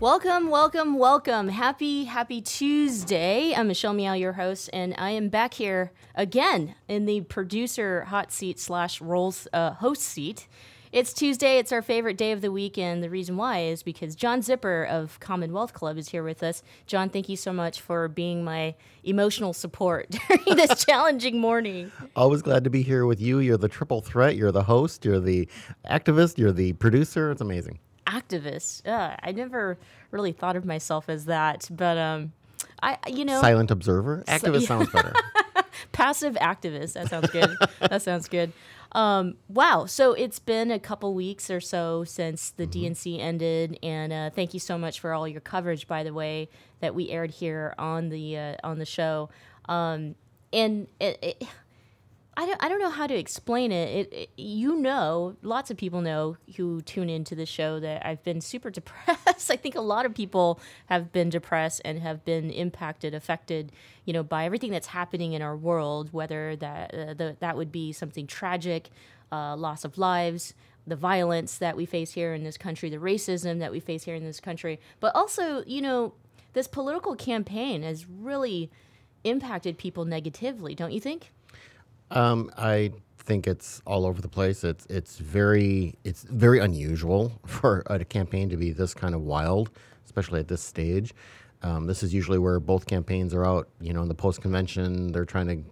Welcome, welcome, welcome. Happy, happy Tuesday. I'm Michelle Meow, your host, and I am back here again in the producer hot seat slash roles uh, host seat. It's Tuesday. It's our favorite day of the week, and the reason why is because John Zipper of Commonwealth Club is here with us. John, thank you so much for being my emotional support during this challenging morning. Always glad to be here with you. You're the triple threat. You're the host. You're the activist. You're the producer. It's amazing activist. Uh, I never really thought of myself as that, but um, I you know silent observer. Activist so, yeah. sounds better. Passive activist. That sounds good. that sounds good. Um, wow. So it's been a couple weeks or so since the mm-hmm. DNC ended, and uh, thank you so much for all your coverage, by the way, that we aired here on the uh, on the show. Um, and it, it, I don't, I don't know how to explain it. It, it. You know, lots of people know who tune into the show that I've been super depressed. I think a lot of people have been depressed and have been impacted, affected, you know, by everything that's happening in our world. Whether that uh, the, that would be something tragic, uh, loss of lives, the violence that we face here in this country, the racism that we face here in this country, but also, you know, this political campaign has really impacted people negatively. Don't you think? Um, I think it's all over the place. It's it's very it's very unusual for a campaign to be this kind of wild, especially at this stage. Um, this is usually where both campaigns are out. You know, in the post convention, they're trying to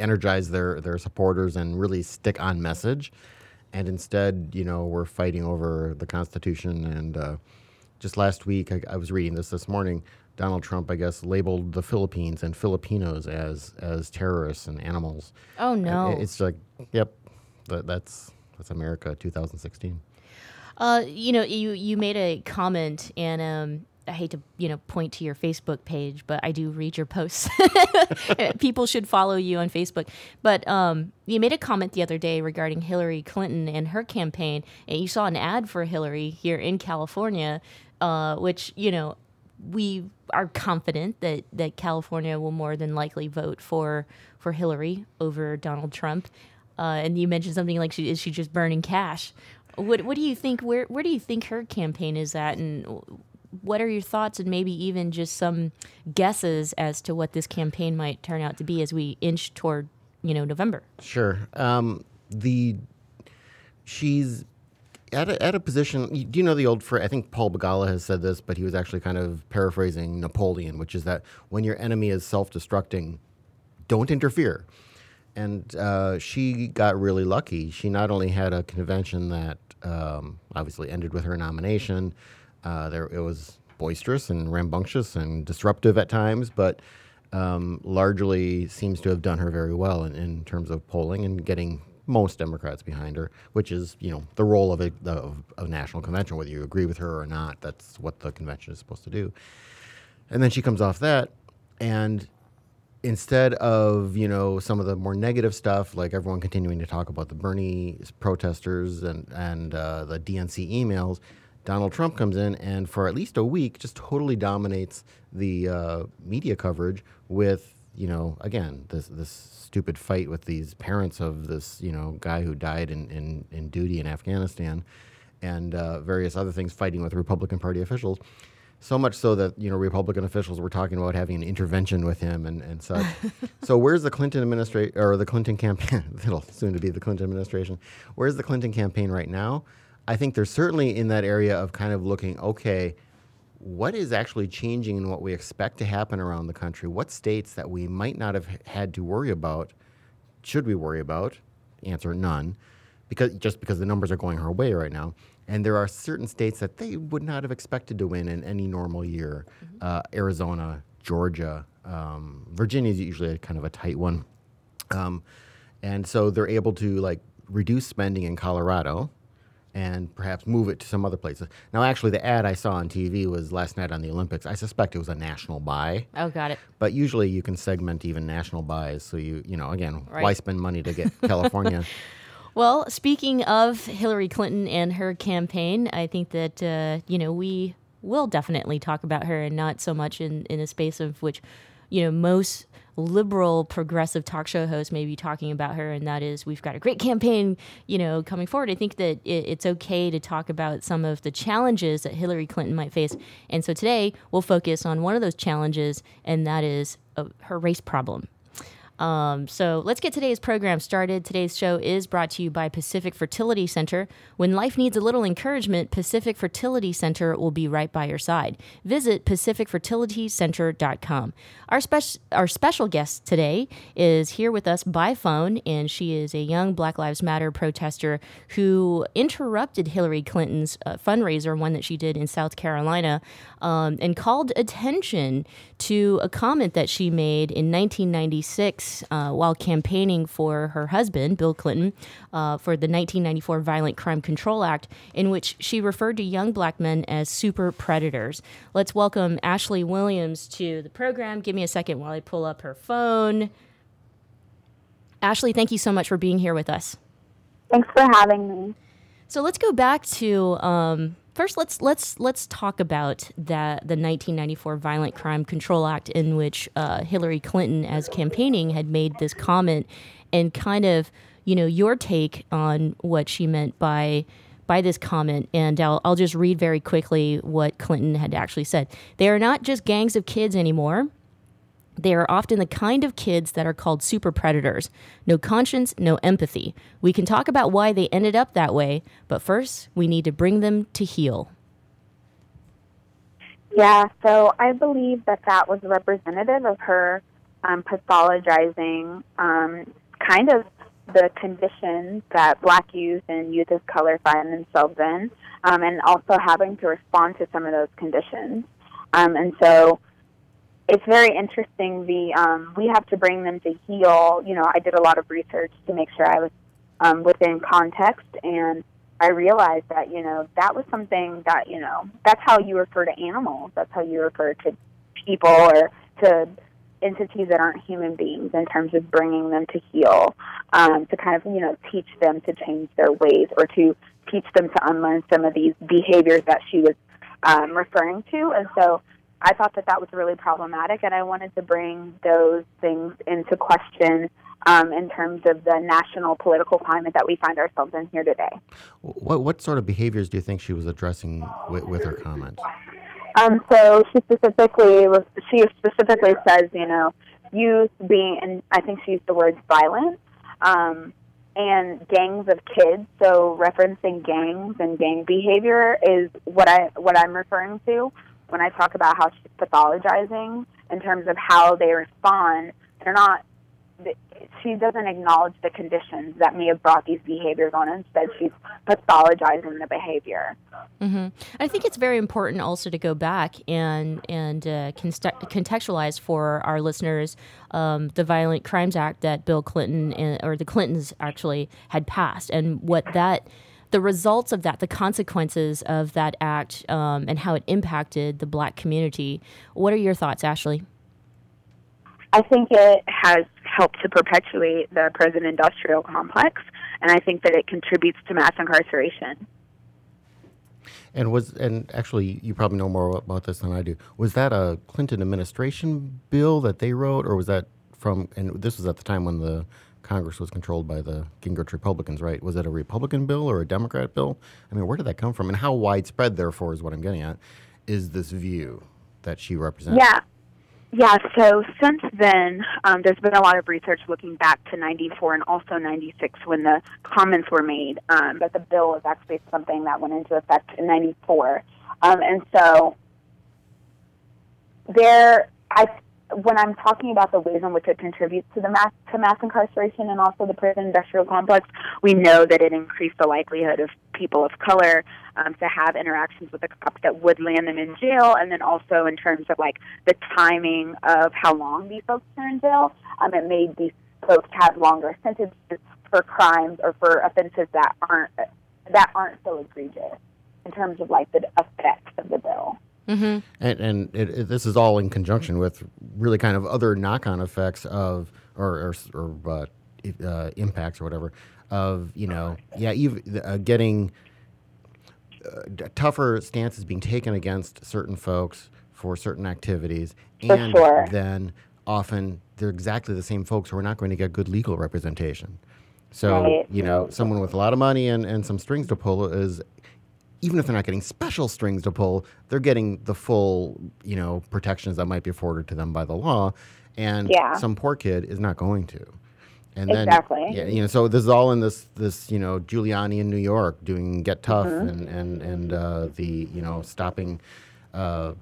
energize their their supporters and really stick on message. And instead, you know, we're fighting over the Constitution. And uh, just last week, I, I was reading this this morning. Donald Trump, I guess, labeled the Philippines and Filipinos as as terrorists and animals. Oh no! It's like, yep, that, that's that's America, 2016. Uh, you know, you you made a comment, and um, I hate to you know point to your Facebook page, but I do read your posts. People should follow you on Facebook. But um, you made a comment the other day regarding Hillary Clinton and her campaign, and you saw an ad for Hillary here in California, uh, which you know we are confident that, that California will more than likely vote for for Hillary over Donald Trump. Uh, and you mentioned something like she is she just burning cash. What what do you think? Where where do you think her campaign is at, and what are your thoughts, and maybe even just some guesses as to what this campaign might turn out to be as we inch toward you know November? Sure. Um, the she's at a, at a position, do you know the old phrase? I think Paul Begala has said this, but he was actually kind of paraphrasing Napoleon, which is that when your enemy is self destructing, don't interfere. And uh, she got really lucky. She not only had a convention that um, obviously ended with her nomination, uh, there it was boisterous and rambunctious and disruptive at times, but um, largely seems to have done her very well in, in terms of polling and getting most Democrats behind her, which is you know the role of a, of a national convention, whether you agree with her or not. That's what the convention is supposed to do. And then she comes off that, and instead of you know some of the more negative stuff, like everyone continuing to talk about the Bernie protesters and and uh, the DNC emails, Donald Trump comes in and for at least a week just totally dominates the uh, media coverage with you know again this this stupid fight with these parents of this, you know, guy who died in, in, in duty in Afghanistan and uh, various other things fighting with Republican Party officials. So much so that, you know, Republican officials were talking about having an intervention with him and, and such. so where's the Clinton administration or the Clinton campaign? It'll soon to be the Clinton administration. Where's the Clinton campaign right now? I think they're certainly in that area of kind of looking, okay, what is actually changing in what we expect to happen around the country? What states that we might not have had to worry about should we worry about? Answer none, because just because the numbers are going our way right now. And there are certain states that they would not have expected to win in any normal year. Uh, Arizona, Georgia, um, Virginia is usually a kind of a tight one. Um, and so they're able to like reduce spending in Colorado and perhaps move it to some other places. Now, actually, the ad I saw on TV was last night on the Olympics. I suspect it was a national buy. Oh, got it. But usually you can segment even national buys. So you, you know, again, why spend money to get California? Well, speaking of Hillary Clinton and her campaign, I think that uh, you know we will definitely talk about her, and not so much in in a space of which you know most liberal progressive talk show host may be talking about her, and that is we've got a great campaign, you know, coming forward. I think that it, it's okay to talk about some of the challenges that Hillary Clinton might face, and so today we'll focus on one of those challenges, and that is uh, her race problem. Um, so let's get today's program started. Today's show is brought to you by Pacific Fertility Center. When life needs a little encouragement, Pacific Fertility Center will be right by your side. Visit pacificfertilitycenter.com. Our, spec- our special guest today is here with us by phone, and she is a young Black Lives Matter protester who interrupted Hillary Clinton's uh, fundraiser, one that she did in South Carolina, um, and called attention to a comment that she made in 1996 uh, while campaigning for her husband, Bill Clinton, uh, for the 1994 Violent Crime Control Act, in which she referred to young black men as super predators. Let's welcome Ashley Williams to the program. Give me a second while I pull up her phone. Ashley, thank you so much for being here with us. Thanks for having me. So let's go back to um, first. Let's let's let's talk about that the 1994 Violent Crime Control Act, in which uh, Hillary Clinton, as campaigning, had made this comment, and kind of you know your take on what she meant by by this comment. And I'll I'll just read very quickly what Clinton had actually said. They are not just gangs of kids anymore. They are often the kind of kids that are called super predators. No conscience, no empathy. We can talk about why they ended up that way, but first, we need to bring them to heel. Yeah, so I believe that that was representative of her um, pathologizing um, kind of the conditions that black youth and youth of color find themselves in, um, and also having to respond to some of those conditions. Um, and so it's very interesting. The um, we have to bring them to heel. You know, I did a lot of research to make sure I was um, within context, and I realized that you know that was something that you know that's how you refer to animals. That's how you refer to people or to entities that aren't human beings in terms of bringing them to heel, um, to kind of you know teach them to change their ways or to teach them to unlearn some of these behaviors that she was um, referring to, and so. I thought that that was really problematic, and I wanted to bring those things into question um, in terms of the national political climate that we find ourselves in here today. what what sort of behaviors do you think she was addressing with, with her comment? Um, so she specifically was, she specifically says, you know, youth being, and I think she used the words violent, um, and gangs of kids. So referencing gangs and gang behavior is what I what I'm referring to when I talk about how she's pathologizing in terms of how they respond. They're not. She doesn't acknowledge the conditions that may have brought these behaviors on. Instead, she's pathologizing the behavior. hmm I think it's very important also to go back and and uh, contextualize for our listeners um, the Violent Crimes Act that Bill Clinton and, or the Clintons actually had passed, and what that the results of that, the consequences of that act, um, and how it impacted the black community. What are your thoughts, Ashley? I think it has helped to perpetuate the prison industrial complex, and I think that it contributes to mass incarceration. And was and actually, you probably know more about this than I do. Was that a Clinton administration bill that they wrote, or was that from? And this was at the time when the Congress was controlled by the Gingrich Republicans, right? Was it a Republican bill or a Democrat bill? I mean, where did that come from, and how widespread, therefore, is what I'm getting at, is this view that she represents? Yeah. Yeah, so since then, um, there's been a lot of research looking back to 94 and also 96 when the comments were made. Um, but the bill was actually something that went into effect in 94. Um, and so there, I when I'm talking about the ways in which it contributes to the mass to mass incarceration and also the prison industrial complex, we know that it increased the likelihood of people of color um, to have interactions with the cops that would land them in jail, and then also in terms of like the timing of how long these folks are in jail, um, it made these folks have longer sentences for crimes or for offenses that aren't that aren't so egregious in terms of like the effects of the bill. Mm-hmm. And, and it, it, this is all in conjunction with really kind of other knock-on effects of or or, or uh, uh, impacts or whatever of you know yeah even uh, getting uh, tougher stances being taken against certain folks for certain activities, For and sure. then often they're exactly the same folks who are not going to get good legal representation. So Right. you know, someone with a lot of money and, and some strings to pull is even if they're not getting special strings to pull, they're getting the full, you know, protections that might be afforded to them by the law, and Yeah. some poor kid is not going to. And then, Exactly. yeah, you know, so this is all in this, this, you know, Giuliani in New York doing Get Tough Mhm. and and and uh, the, you know, stopping, uh,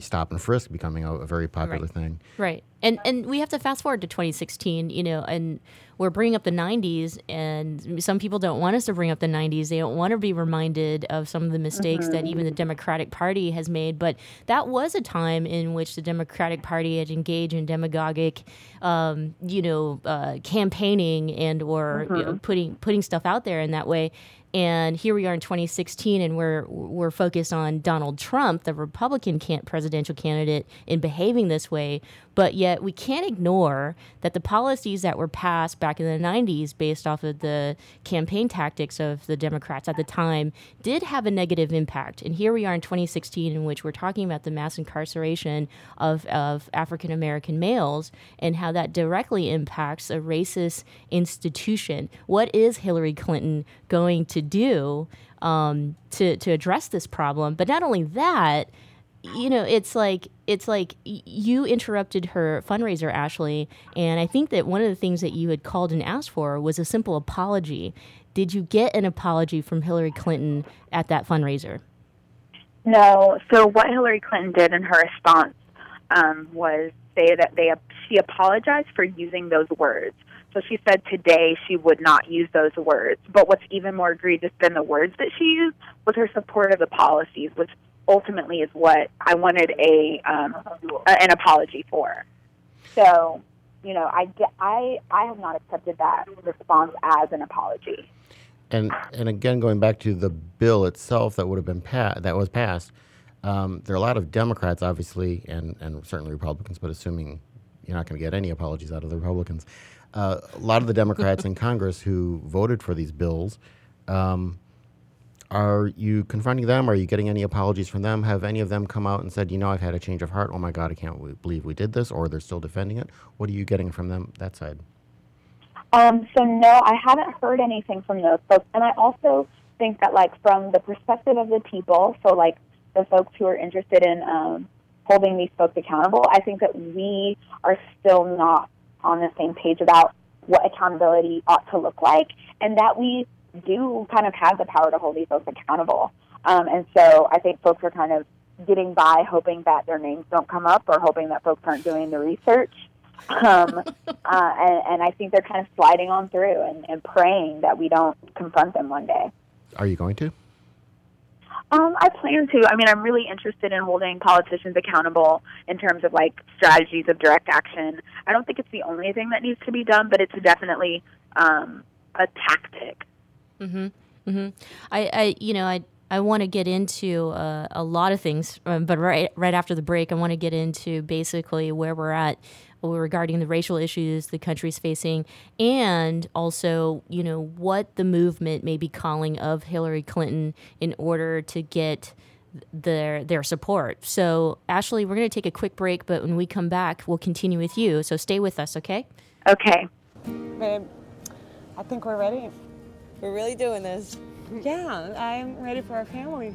stop and frisk becoming a, a very popular Right. thing. Right. And and we have to fast forward to 2016, you know, and we're bringing up the 90s and some people don't want us to bring up the 90s. They don't want to be reminded of some of the mistakes that even the Democratic Party has made, but that was a time in which the Democratic Party had engaged in demagogic um, you know, uh, campaigning and or you know, Mhm. putting putting stuff out there in that way. And here we are in 2016, and we're we're focused on Donald Trump, the Republican can- presidential candidate, in behaving this way. But yet we can't ignore that the policies that were passed back in the 90s, based off of the campaign tactics of the Democrats at the time, did have a negative impact. And here we are in 2016, in which we're talking about the mass incarceration of, of African American males and how that directly impacts a racist institution. What is Hillary Clinton going to do um, to, to address this problem? But not only that, you know it's like it's like you interrupted her fundraiser ashley and i think that one of the things that you had called and asked for was a simple apology did you get an apology from hillary clinton at that fundraiser No. So what Hillary Clinton did in her response um, was say that they she apologized for using those words. So she said today she would not use those words. But what's even more egregious than the words that she used was her support of the policies, which ultimately is what I wanted a, um, a an apology for. So, you know, I, I I have not accepted that response as an apology. And and again, going back to the bill itself that would have been that was passed, um, there are a lot of Democrats, obviously, and and certainly Republicans, but assuming you're not going to get any apologies out of the Republicans, uh, a lot of the Democrats in Congress who voted for these bills. Um, are you confronting them? Are you getting any apologies from them? Have any of them come out and said, you know, I've had a change of heart? Oh my God, I can't believe we did this, or they're still defending it? What are you getting from them that side? Um, so no, I haven't heard anything from those folks, and I also think that like from the perspective of the people, so like the folks who are interested in um, holding these folks accountable, I think that we are still not on the same page about what accountability ought to look like, and that we do kind of have the power to hold these folks accountable. Um, and so I think folks are kind of getting by, hoping that their names don't come up, or hoping that folks aren't doing the research. Um, uh, and, and I think they're kind of sliding on through and, and praying that we don't confront them one day. Are you going to? Um, I plan to. I mean, I'm really interested in holding politicians accountable in terms of like strategies of direct action. I don't think it's the only thing that needs to be done, but it's definitely um, a tactic. Mm-hmm. Mm-hmm. I, I, you know, I, I want to get into uh, a lot of things, um, but right, right after the break, I want to get into basically where we're at regarding the racial issues the country's facing, and also, you know, what the movement may be calling of Hillary Clinton in order to get their their support. So, Ashley, we're going to take a quick break, but when we come back, we'll continue with you. So, stay with us, okay? Okay. Babe, I think we're ready. We're really doing this. Yeah, I'm ready for our family.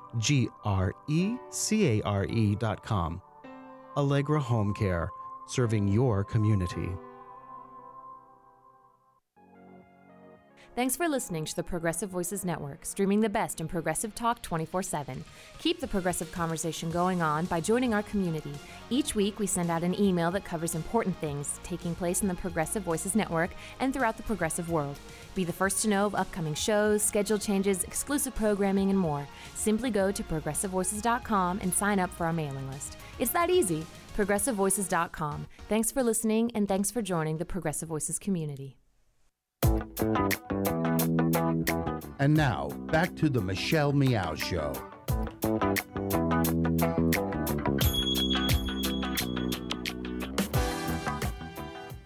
www.alegrecare.com. Allegra Home Care, serving your community. Thanks for listening to the Progressive Voices Network, streaming the best in progressive talk 24 7. Keep the progressive conversation going on by joining our community. Each week, we send out an email that covers important things taking place in the Progressive Voices Network and throughout the progressive world. Be the first to know of upcoming shows, schedule changes, exclusive programming, and more. Simply go to progressivevoices.com and sign up for our mailing list. It's that easy. ProgressiveVoices.com. Thanks for listening, and thanks for joining the Progressive Voices community. And now, back to the Michelle Meow Show.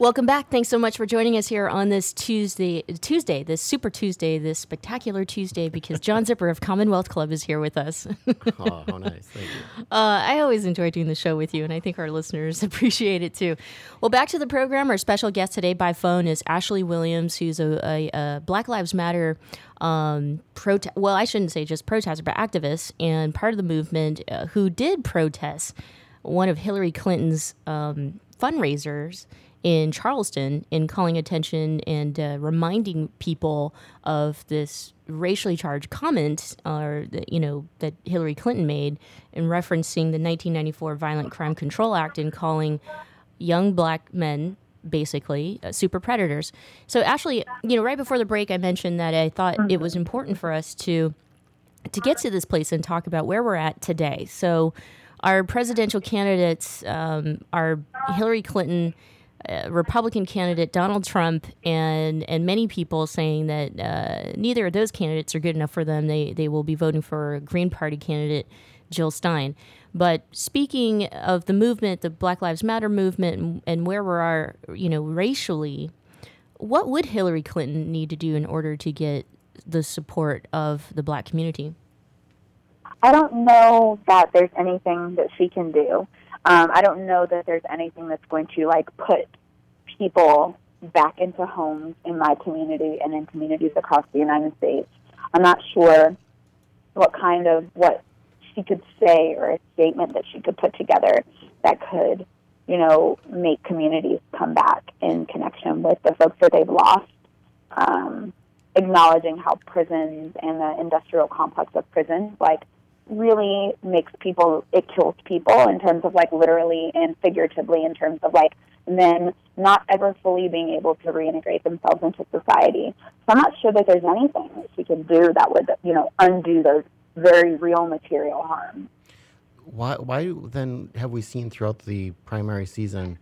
Welcome back. Thanks so much for joining us here on this Tuesday, Tuesday, this Super Tuesday, this spectacular Tuesday, because John Zipper of Commonwealth Club is here with us. oh, how nice. Thank you. Uh, I always enjoy doing the show with you, and I think our listeners appreciate it too. Well, back to the program. Our special guest today by phone is Ashley Williams, who's a, a, a Black Lives Matter um, prote- well, I shouldn't say just protester, but activist, and part of the movement uh, who did protest one of Hillary Clinton's um, fundraisers in Charleston in calling attention and uh, reminding people of this racially charged comment or uh, you know that Hillary Clinton made in referencing the 1994 Violent Crime Control Act and calling young black men basically uh, super predators. So Ashley, you know, right before the break I mentioned that I thought it was important for us to to get to this place and talk about where we're at today. So our presidential candidates um, are Hillary Clinton uh, Republican candidate Donald Trump and and many people saying that uh, neither of those candidates are good enough for them. They they will be voting for Green Party candidate Jill Stein. But speaking of the movement, the Black Lives Matter movement, and, and where we are, you know, racially, what would Hillary Clinton need to do in order to get the support of the black community? I don't know that there's anything that she can do. Um, I don't know that there's anything that's going to like put people back into homes in my community and in communities across the United States. I'm not sure what kind of what she could say or a statement that she could put together that could, you know, make communities come back in connection with the folks that they've lost. Um, acknowledging how prisons and the industrial complex of prisons, like, really makes people, it kills people in terms of, like, literally and figuratively in terms of, like, men not ever fully being able to reintegrate themselves into society. So I'm not sure that there's anything that she can do that would, you know, undo those very real material harms. Why, why then have we seen throughout the primary season,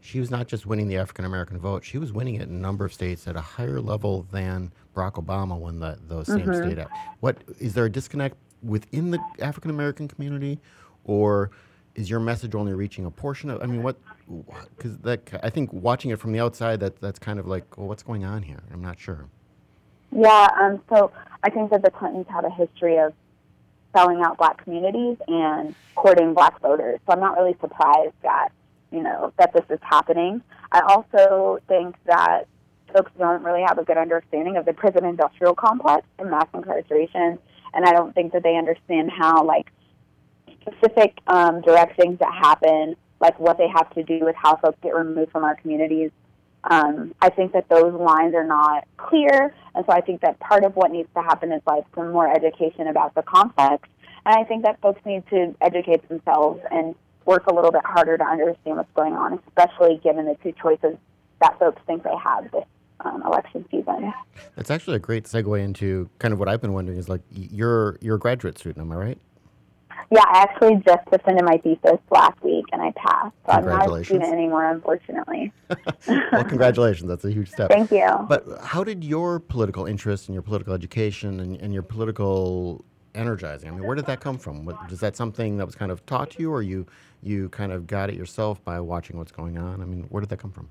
she was not just winning the African American vote, she was winning it in a number of states at a higher level than Barack Obama won the, those same Mhm. state. What is there a disconnect within the African American community, or is your message only reaching a portion of? I mean, what? Because that I think watching it from the outside, that that's kind of like, well, what's going on here? I'm not sure. Yeah, um, so I think that the Clintons have a history of selling out black communities and courting black voters. So I'm not really surprised that, you know, that this is happening. I also think that folks don't really have a good understanding of the prison industrial complex and mass incarceration. And I don't think that they understand how, like, specific um, direct things that happen, like what they have to do with how folks get removed from our communities. Um, I think that those lines are not clear, and so I think that part of what needs to happen is like some more education about the context. And I think that folks need to educate themselves and work a little bit harder to understand what's going on, especially given the two choices that folks think they have this um, election season. That's actually a great segue into kind of what I've been wondering is like you're you're a graduate student, am I right? Yeah, I actually just defended my thesis last week and I passed. So I'm not a student anymore, unfortunately. well, congratulations. That's a huge step. Thank you. But how did your political interest and your political education and, and your political energizing, I mean, where did that come from? What, is that something that was kind of taught to you or you, you kind of got it yourself by watching what's going on? I mean, where did that come from?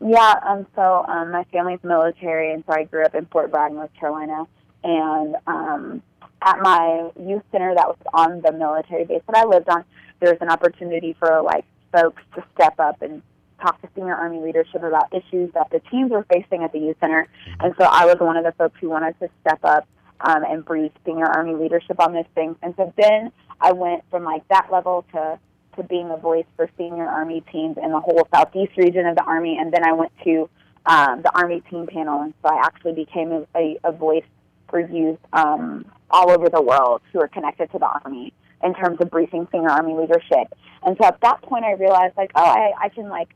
Yeah, um, so um, my family's military, and so I grew up in Fort Bragg, North Carolina. And um, at my youth center that was on the military base that I lived on, there was an opportunity for like folks to step up and talk to senior Army leadership about issues that the teams were facing at the youth center. And so I was one of the folks who wanted to step up um, and brief senior Army leadership on this thing. And so then I went from like that level to to being a voice for senior Army teams in the whole southeast region of the Army, and then I went to um, the Army team panel, and so I actually became a, a, voice for youth um, all over the world who are connected to the Army in terms of briefing senior Army leadership. And so at that point, I realized like, oh, I, I can like,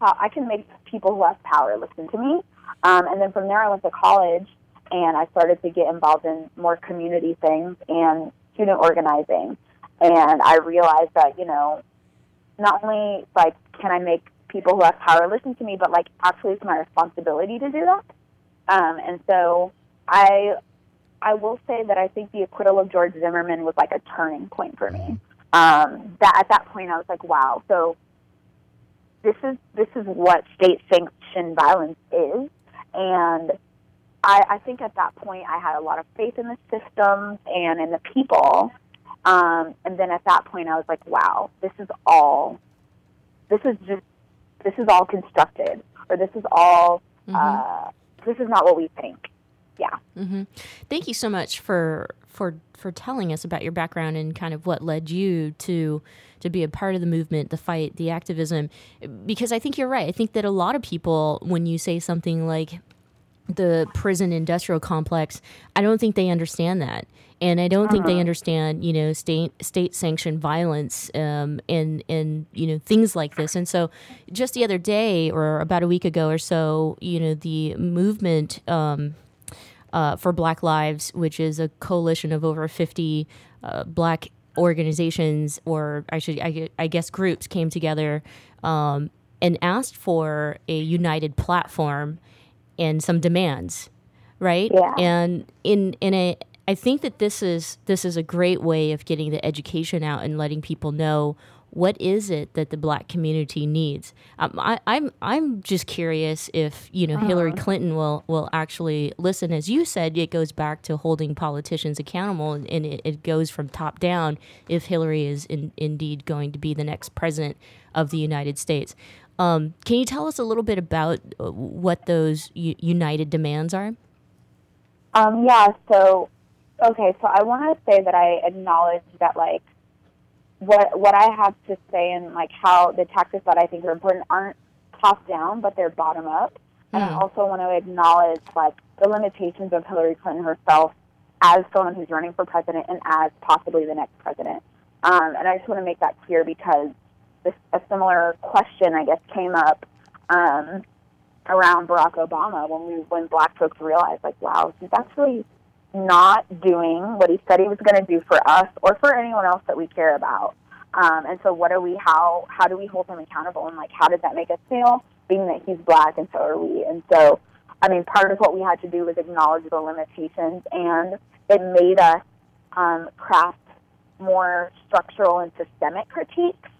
uh, I can make people who have power listen to me. Um, and then from there, I went to college, and I started to get involved in more community things and student organizing and I realized that you know, not only like can I make people who have power listen to me, but like actually it's my responsibility to do that. Um, and so I, I will say that I think the acquittal of George Zimmerman was like a turning point for me. Um, that at that point I was like, wow, so this is this is what state sanctioned violence is, and I, I think at that point I had a lot of faith in the system and in the people. Um, and then at that point, I was like, wow, this is all, this is just, this is all constructed, or this is all, uh, this is not what we think. Yeah. hmm Thank you so much for for for telling us about your background and kind of what led you to to be a part of the movement, the fight, the activism. Because I think you're right. I think that a lot of people, when you say something like the prison industrial complex, I don't think they understand that. And I don't think they Uh-huh. understand, you know, state state sanctioned violence um, and and you know things like this. And so, just the other day, or about a week ago or so, you know, the movement um, uh, for Black Lives, which is a coalition of over fifty uh, Black organizations, or I should I, I guess groups, came together um, and asked for a united platform and some demands, right? Yeah. And in in a I think that this is this is a great way of getting the education out and letting people know what is it that the black community needs. Um, I, I'm I'm just curious if you know Hillary Uh-huh. Clinton will will actually listen. As you said, it goes back to holding politicians accountable, and, and it, it goes from top down. If Hillary is in, indeed going to be the next president of the United States, um, can you tell us a little bit about uh, what those u- united demands are? Um, yeah, so okay, so I want to say that I acknowledge that like what what I have to say and like how the tactics that I think are important aren't top down, but they're bottom up. And I Mm. also want to acknowledge like the limitations of Hillary Clinton herself as someone who's running for president and as possibly the next president. Um, and I just want to make that clear because this, a similar question, I guess, came up um, around Barack Obama when we when Black folks realized, like, wow, he's actually not doing what he said he was going to do for us or for anyone else that we care about. Um, and so, what are we? How how do we hold him accountable? And like, how does that make us feel? Being that he's black, and so are we. And so, I mean, part of what we had to do was acknowledge the limitations, and it made us um, craft more structural and systemic critiques,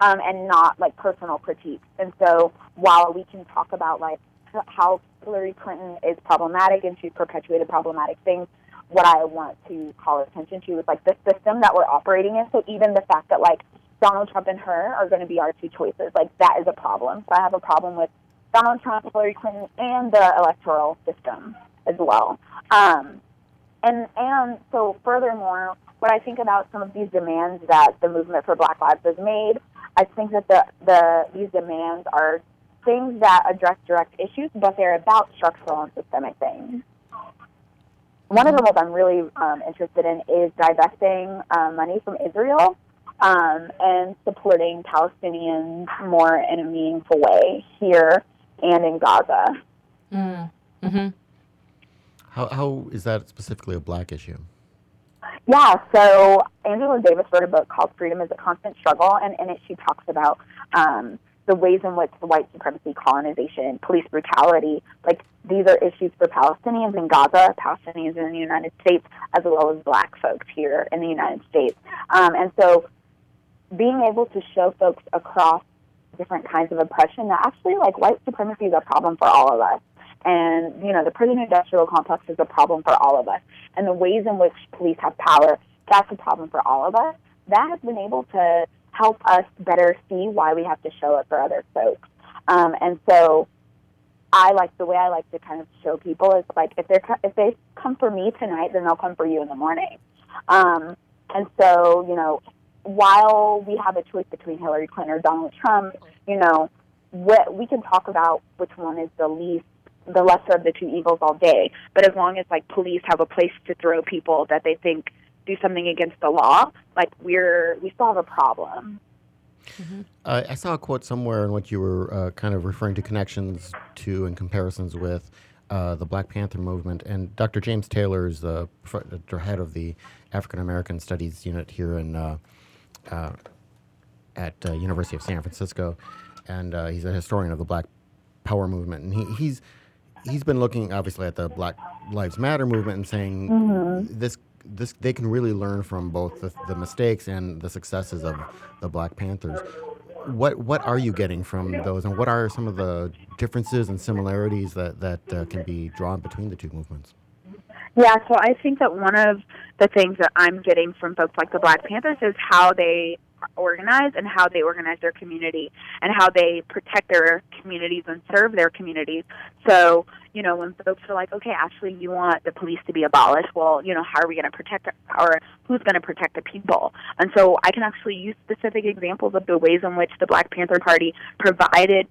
um, and not like personal critiques. And so, while we can talk about like how Hillary Clinton is problematic and she's perpetuated problematic things, what I want to call attention to is like the system that we're operating in. So even the fact that like Donald Trump and her are going to be our two choices, like that is a problem. So I have a problem with Donald Trump, Hillary Clinton, and the electoral system as well. Um, and and so furthermore, when I think about some of these demands that the movement for Black Lives has made, I think that the, the these demands are things that address direct issues, but they're about structural and systemic things. One of the ones I'm really um, interested in is divesting um, money from Israel um, and supporting Palestinians more in a meaningful way here and in Gaza. Mm. hmm How, how is that specifically a black issue? Yeah, so Angela Davis wrote a book called Freedom is a Constant Struggle, and in it she talks about um, the ways in which the white supremacy, colonization, police brutality, like these are issues for Palestinians in Gaza, Palestinians in the United States, as well as black folks here in the United States. Um, and so being able to show folks across different kinds of oppression that actually like white supremacy is a problem for all of us. And, you know, the prison industrial complex is a problem for all of us. And the ways in which police have power, that's a problem for all of us. That has been able to help us better see why we have to show up for other folks. Um, and so I like the way I like to kind of show people is like if they if they come for me tonight, then they'll come for you in the morning. Um, and so you know, while we have a choice between Hillary Clinton or Donald Trump, you know, what we can talk about which one is the least the lesser of the two evils all day. But as long as like police have a place to throw people that they think do something against the law, like we're we still have a problem. Mm-hmm. Uh, I saw a quote somewhere in which you were uh, kind of referring to connections to and comparisons with uh, the Black Panther movement. And Dr. James Taylor is the head of the African American Studies unit here in uh, uh, at uh, University of San Francisco, and he's a historian of the Black Power movement. And he, he's he's been looking obviously at the Black Lives Matter movement and saying mm-hmm. this this they can really learn from both the, the, mistakes and the successes of the Black Panthers. What what are you getting from those, and what are some of the differences and similarities that that uh, can be drawn between the two movements? Yeah, so I think that one of the things that I'm getting from folks like the Black Panthers is how they organize and how they organize their community and how they protect their communities and serve their communities. So, you know, when folks are like, okay, actually, you want the police to be abolished, well, you know, how are we going to protect or who's going to protect the people? And so I can actually use specific examples of the ways in which the Black Panther Party provided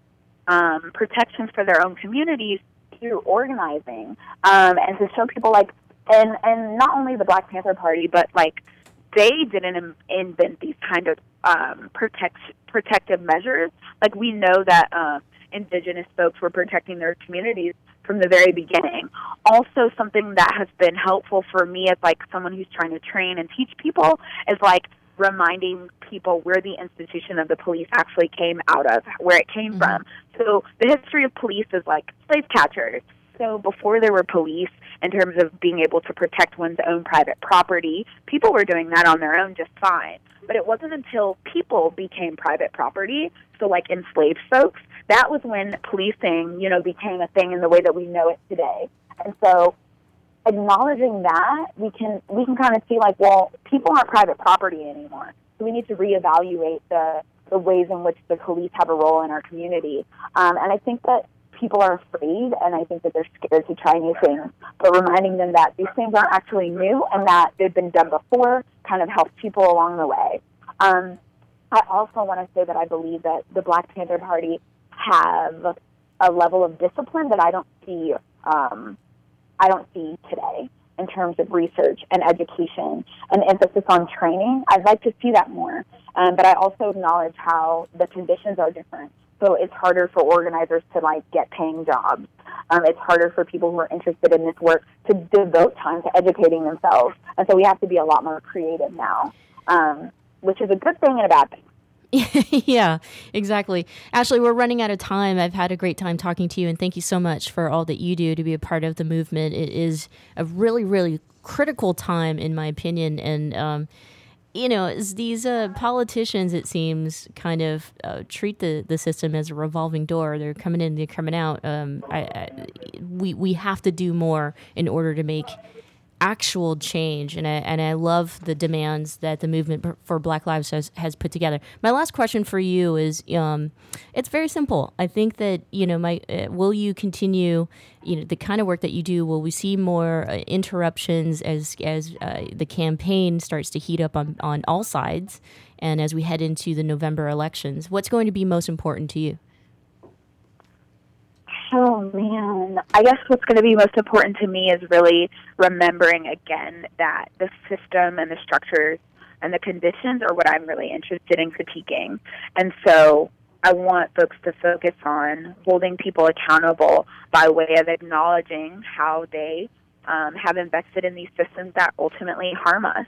um, protections for their own communities through organizing um, and to show people like and and not only the Black Panther Party, but like they didn't invent these kind of um, protect, protective measures. Like we know that uh, indigenous folks were protecting their communities from the very beginning. Also, something that has been helpful for me as like someone who's trying to train and teach people is like reminding people where the institution of the police actually came out of, where it came mm-hmm. from. So the history of police is like slave catchers. So before there were police, in terms of being able to protect one's own private property. People were doing that on their own just fine. But it wasn't until people became private property, so like enslaved folks, that was when policing, you know, became a thing in the way that we know it today. And so acknowledging that, we can we can kind of see like, well, people aren't private property anymore. So we need to reevaluate the the ways in which the police have a role in our community. Um, and I think that people are afraid and I think that they're scared to try new things. But reminding them that these things aren't actually new and that they've been done before kind of helps people along the way. Um, I also want to say that I believe that the Black Panther Party have a level of discipline that I don't see um, I don't see today in terms of research and education and emphasis on training. I'd like to see that more. Um, but I also acknowledge how the conditions are different so it's harder for organizers to like get paying jobs. Um, it's harder for people who are interested in this work to devote time to educating themselves, and so we have to be a lot more creative now, um, which is a good thing and a bad thing. yeah, exactly. Ashley, we're running out of time. I've had a great time talking to you, and thank you so much for all that you do to be a part of the movement. It is a really, really critical time, in my opinion, and um, you know, these uh, politicians, it seems, kind of uh, treat the, the system as a revolving door. They're coming in, they're coming out. Um, I, I, we we have to do more in order to make actual change, and I, and I love the demands that the movement for Black Lives has, has put together. My last question for you is, um, it's very simple. I think that you know, my uh, will you continue, you know, the kind of work that you do? Will we see more uh, interruptions as as uh, the campaign starts to heat up on on all sides, and as we head into the November elections? What's going to be most important to you? Man, I guess what's going to be most important to me is really remembering again that the system and the structures and the conditions are what I'm really interested in critiquing. And so I want folks to focus on holding people accountable by way of acknowledging how they um, have invested in these systems that ultimately harm us,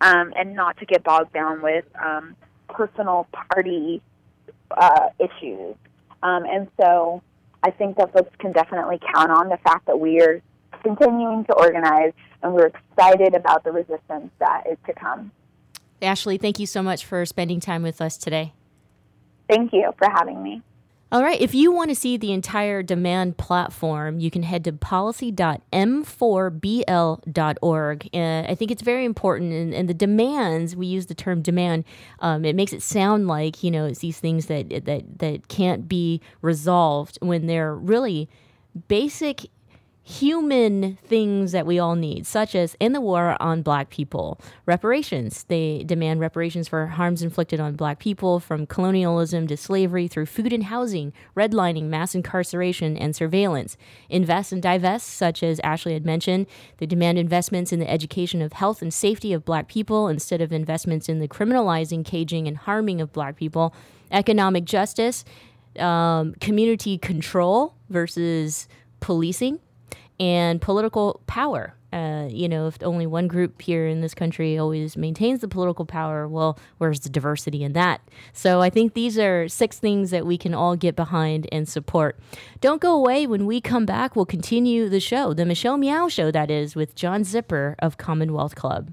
um, and not to get bogged down with um, personal party uh, issues. Um, and so I think that folks can definitely count on the fact that we are continuing to organize and we're excited about the resistance that is to come. Ashley, thank you so much for spending time with us today. Thank you for having me. All right. If you want to see the entire demand platform, you can head to policy.m4bl.org. And I think it's very important. And, and the demands, we use the term demand, um, it makes it sound like, you know, it's these things that, that, that can't be resolved when they're really basic human things that we all need, such as in the war on black people, reparations. They demand reparations for harms inflicted on black people from colonialism to slavery through food and housing, redlining, mass incarceration, and surveillance. Invest and divest, such as Ashley had mentioned. They demand investments in the education of health and safety of black people instead of investments in the criminalizing, caging, and harming of black people. Economic justice, um, community control versus policing and political power. Uh, you know, if only one group here in this country always maintains the political power, well, where's the diversity in that? So I think these are six things that we can all get behind and support. Don't go away. When we come back, we'll continue the show, the Michelle Meow Show, that is, with John Zipperer of Commonwealth Club.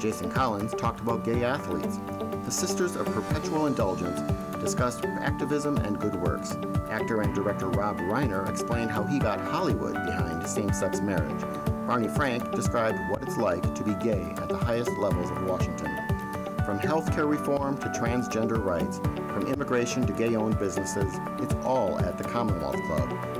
Jason Collins talked about gay athletes. The Sisters of Perpetual Indulgence discussed activism and good works. Actor and director Rob Reiner explained how he got Hollywood behind same sex marriage. Barney Frank described what it's like to be gay at the highest levels of Washington. From healthcare reform to transgender rights, from immigration to gay owned businesses, it's all at the Commonwealth Club.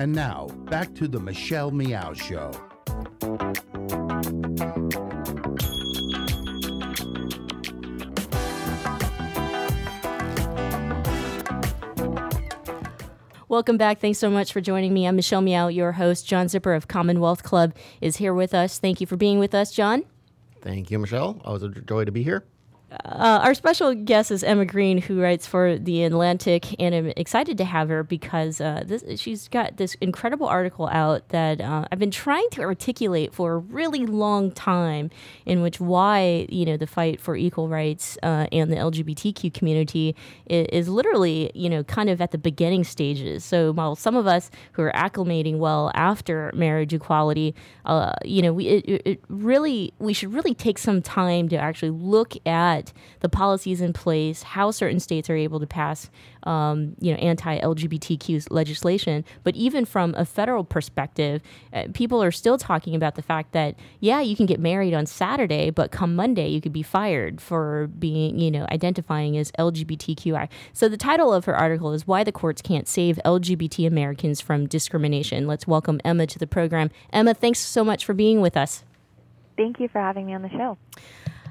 And now, back to the Michelle Meow Show. Welcome back. Thanks so much for joining me. I'm Michelle Meow, your host. John Zipperer of Commonwealth Club is here with us. Thank you for being with us, John. Thank you, Michelle. Always a joy to be here. Uh, our special guest is Emma Green, who writes for The Atlantic, and I'm excited to have her because uh, this, she's got this incredible article out that uh, I've been trying to articulate for a really long time, in which why you know the fight for equal rights uh, and the LGBTQ community is, is, literally you know kind of at the beginning stages. So while some of us who are acclimating well after marriage equality, uh, you know, we it, it really we should really take some time to actually look at the policies in place, how certain states are able to pass, um, you know, anti-LGBTQ legislation. But even from a federal perspective, uh, people are still talking about the fact that yeah, you can get married on Saturday, but come Monday you could be fired for being, you know, identifying as LGBTQI. So the title of her article is "Why the Courts Can't Save LGBT Americans from Discrimination." Let's welcome Emma to the program. Emma, thanks so much for being with us. Thank you for having me on the show.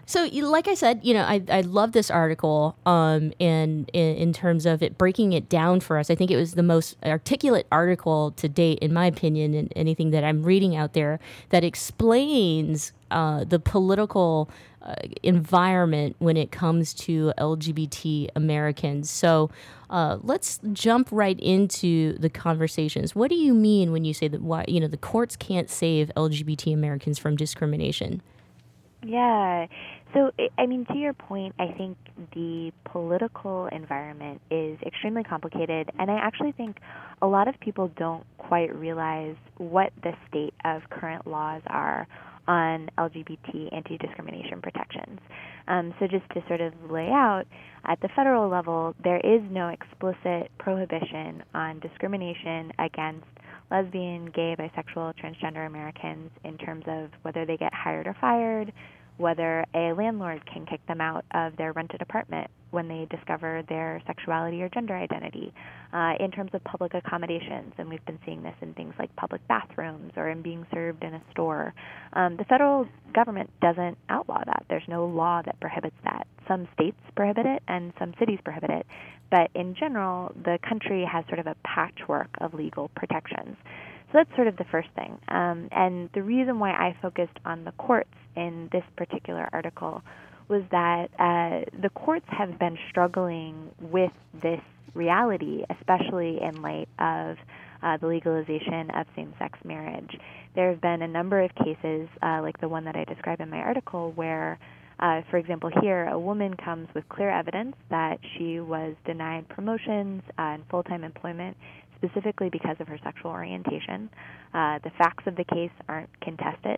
So, like I said, you know, I, I love this article, um, and in, in terms of it breaking it down for us, I think it was the most articulate article to date, in my opinion, and anything that I'm reading out there that explains uh, the political uh, environment when it comes to LGBT Americans. So, uh, let's jump right into the conversations. What do you mean when you say that? Why you know the courts can't save LGBT Americans from discrimination? Yeah. So, I mean, to your point, I think the political environment is extremely complicated, and I actually think a lot of people don't quite realize what the state of current laws are on LGBT anti discrimination protections. Um, so, just to sort of lay out, at the federal level, there is no explicit prohibition on discrimination against lesbian, gay, bisexual, transgender Americans in terms of whether they get hired or fired, whether a landlord can kick them out of their rented apartment when they discover their sexuality or gender identity, uh, in terms of public accommodations, and we've been seeing this in things like public bathrooms or in being served in a store. Um, the federal government doesn't outlaw that. There's no law that prohibits that. Some states prohibit it and some cities prohibit it, but in general, the country has sort of a patchwork of legal protections. So that's sort of the first thing. Um, and the reason why I focused on the courts in this particular article was that uh, the courts have been struggling with this reality, especially in light of uh, the legalization of same sex marriage. There have been a number of cases, uh, like the one that I describe in my article, where uh, for example, here, a woman comes with clear evidence that she was denied promotions uh, and full time employment specifically because of her sexual orientation. Uh, the facts of the case aren't contested,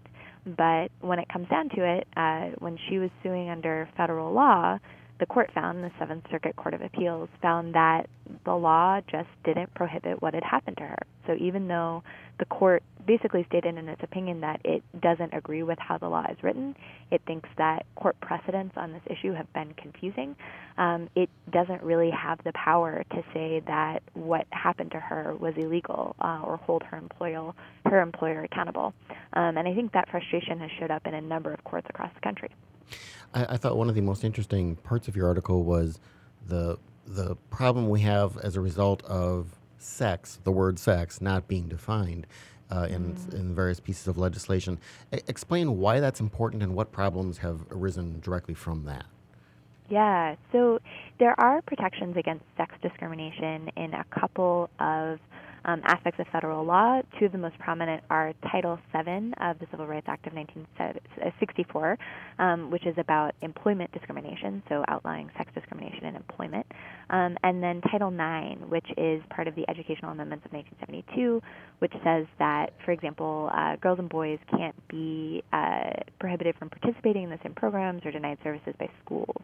but when it comes down to it, uh, when she was suing under federal law, the court found, the Seventh Circuit Court of Appeals found that the law just didn't prohibit what had happened to her. So even though the court basically stated in its opinion that it doesn't agree with how the law is written, it thinks that court precedents on this issue have been confusing. Um, it doesn't really have the power to say that what happened to her was illegal uh, or hold her employer her employer accountable. Um, and I think that frustration has showed up in a number of courts across the country. I, I thought one of the most interesting parts of your article was the the problem we have as a result of sex, the word sex, not being defined uh, in, mm. in various pieces of legislation. Explain why that's important and what problems have arisen directly from that. Yeah, so there are protections against sex discrimination in a couple of um, aspects of federal law. Two of the most prominent are Title VII of the Civil Rights Act of 1964, um, which is about employment discrimination, so outlawing sex discrimination in employment, um, and then Title IX, which is part of the Educational Amendments of 1972, which says that, for example, uh, girls and boys can't be uh, prohibited from participating in the same programs or denied services by schools.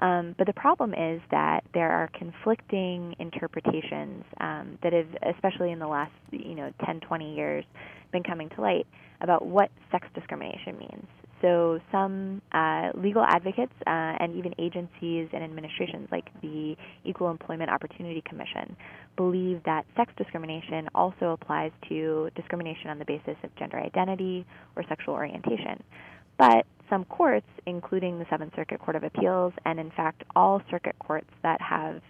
Um, but the problem is that there are conflicting interpretations um, that have, especially in the last, you know, 10, 20 years, been coming to light about what sex discrimination means. So some uh, legal advocates uh, and even agencies and administrations like the Equal Employment Opportunity Commission believe that sex discrimination also applies to discrimination on the basis of gender identity or sexual orientation. But some courts, including the Seventh Circuit Court of Appeals, and in fact all circuit courts that have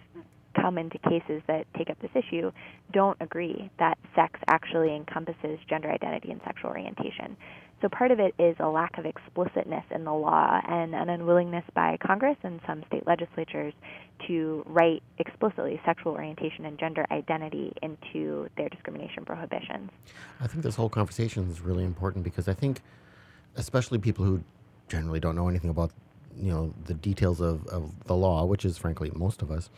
come into cases that take up this issue, don't agree that sex actually encompasses gender identity and sexual orientation. So part of it is a lack of explicitness in the law and an unwillingness by Congress and some state legislatures to write explicitly sexual orientation and gender identity into their discrimination prohibitions. I think this whole conversation is really important because I think especially people who generally don't know anything about you know the details of, of the law, which is frankly most of us,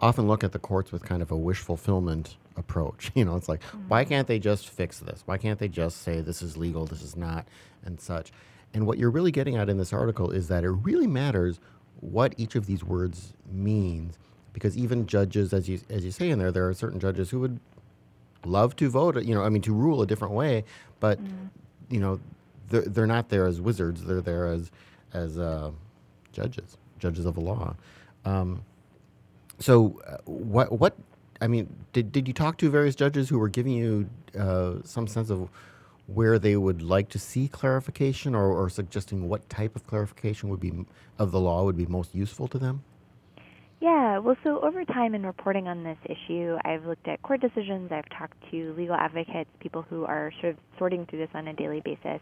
often look at the courts with kind of a wish fulfillment approach. You know, it's like, mm-hmm. why can't they just fix this? Why can't they just say this is legal, this is not, and such? And what you're really getting at in this article is that it really matters what each of these words means, because even judges, as you as you say in there, there are certain judges who would love to vote, you know, I mean, to rule a different way, but you know, they're, they're not there as wizards. They're there as as uh, judges, judges of the law. Um, so, uh, what what I mean, did did you talk to various judges who were giving you uh, some sense of where they would like to see clarification, or, or suggesting what type of clarification would be of the law would be most useful to them? Yeah, well, so over time in reporting on this issue, I've looked at court decisions, I've talked to legal advocates, people who are sort of sorting through this on a daily basis.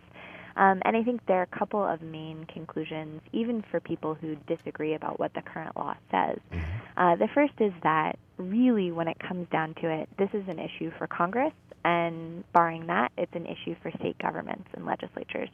Um, and I think there are a couple of main conclusions, even for people who disagree about what the current law says. Uh, the first is that really, when it comes down to it, this is an issue for Congress, and barring that, it's an issue for state governments and legislatures.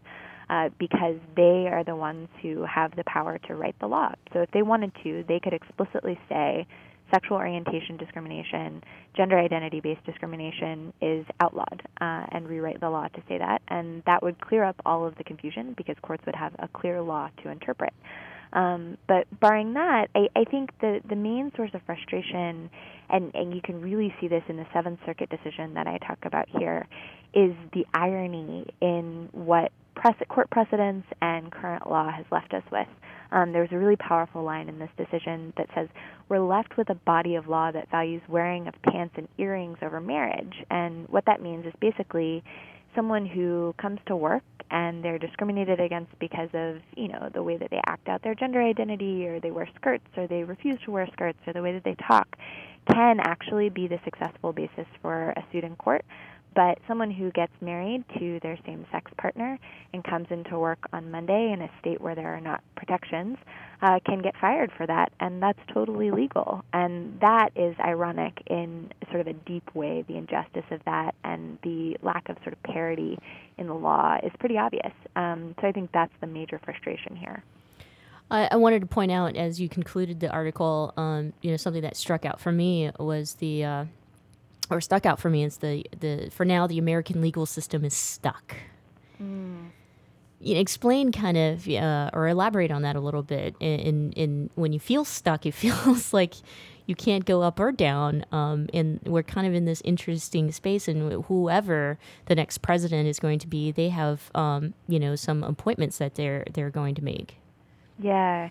Uh, because they are the ones who have the power to write the law. So if they wanted to, they could explicitly say sexual orientation discrimination, gender identity based discrimination is outlawed, uh, and rewrite the law to say that. And that would clear up all of the confusion because courts would have a clear law to interpret. Um, but barring that, I, I think the, the main source of frustration, and, and you can really see this in the Seventh Circuit decision that I talk about here, is the irony in what court precedents and current law has left us with. Um, there's a really powerful line in this decision that says, We're left with a body of law that values wearing of pants and earrings over marriage. And what that means is basically someone who comes to work and they're discriminated against because of, you know, the way that they act out their gender identity or they wear skirts or they refuse to wear skirts or the way that they talk can actually be the successful basis for a suit in court. But someone who gets married to their same sex partner and comes into work on Monday in a state where there are not protections uh, can get fired for that, and that's totally legal. And that is ironic in sort of a deep way. The injustice of that and the lack of sort of parity in the law is pretty obvious. Um, so I think that's the major frustration here. I, I wanted to point out as you concluded the article, um, you know, something that struck out for me was the, uh, or stuck out for me is the the for now the American legal system is stuck. You know, explain kind of uh, or elaborate on that a little bit. In, in in when you feel stuck, it feels like you can't go up or down. Um, and we're kind of in this interesting space. And whoever the next president is going to be, they have um, you know some appointments that they're they're going to make. Yeah.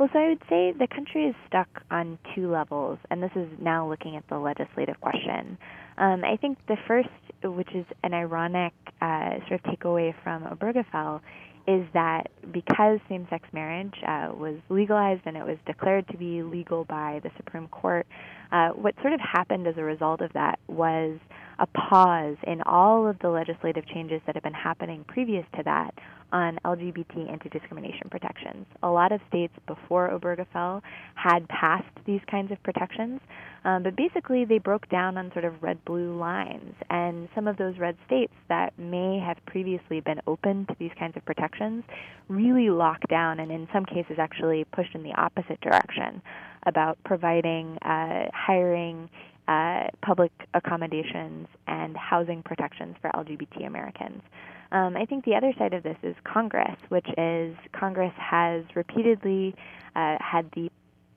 Well, so I would say the country is stuck on two levels, and this is now looking at the legislative question. Um, I think the first, which is an ironic uh, sort of takeaway from Obergefell, is that because same sex marriage uh, was legalized and it was declared to be legal by the Supreme Court, uh, what sort of happened as a result of that was a pause in all of the legislative changes that have been happening previous to that on LGBT anti discrimination protections. A lot of states before Obergefell had passed these kinds of protections, um, but basically they broke down on sort of red blue lines. And some of those red states that may have previously been open to these kinds of protections really locked down and, in some cases, actually pushed in the opposite direction about providing, uh, hiring, uh, public accommodations and housing protections for LGBT Americans. Um, I think the other side of this is Congress, which is Congress has repeatedly uh, had the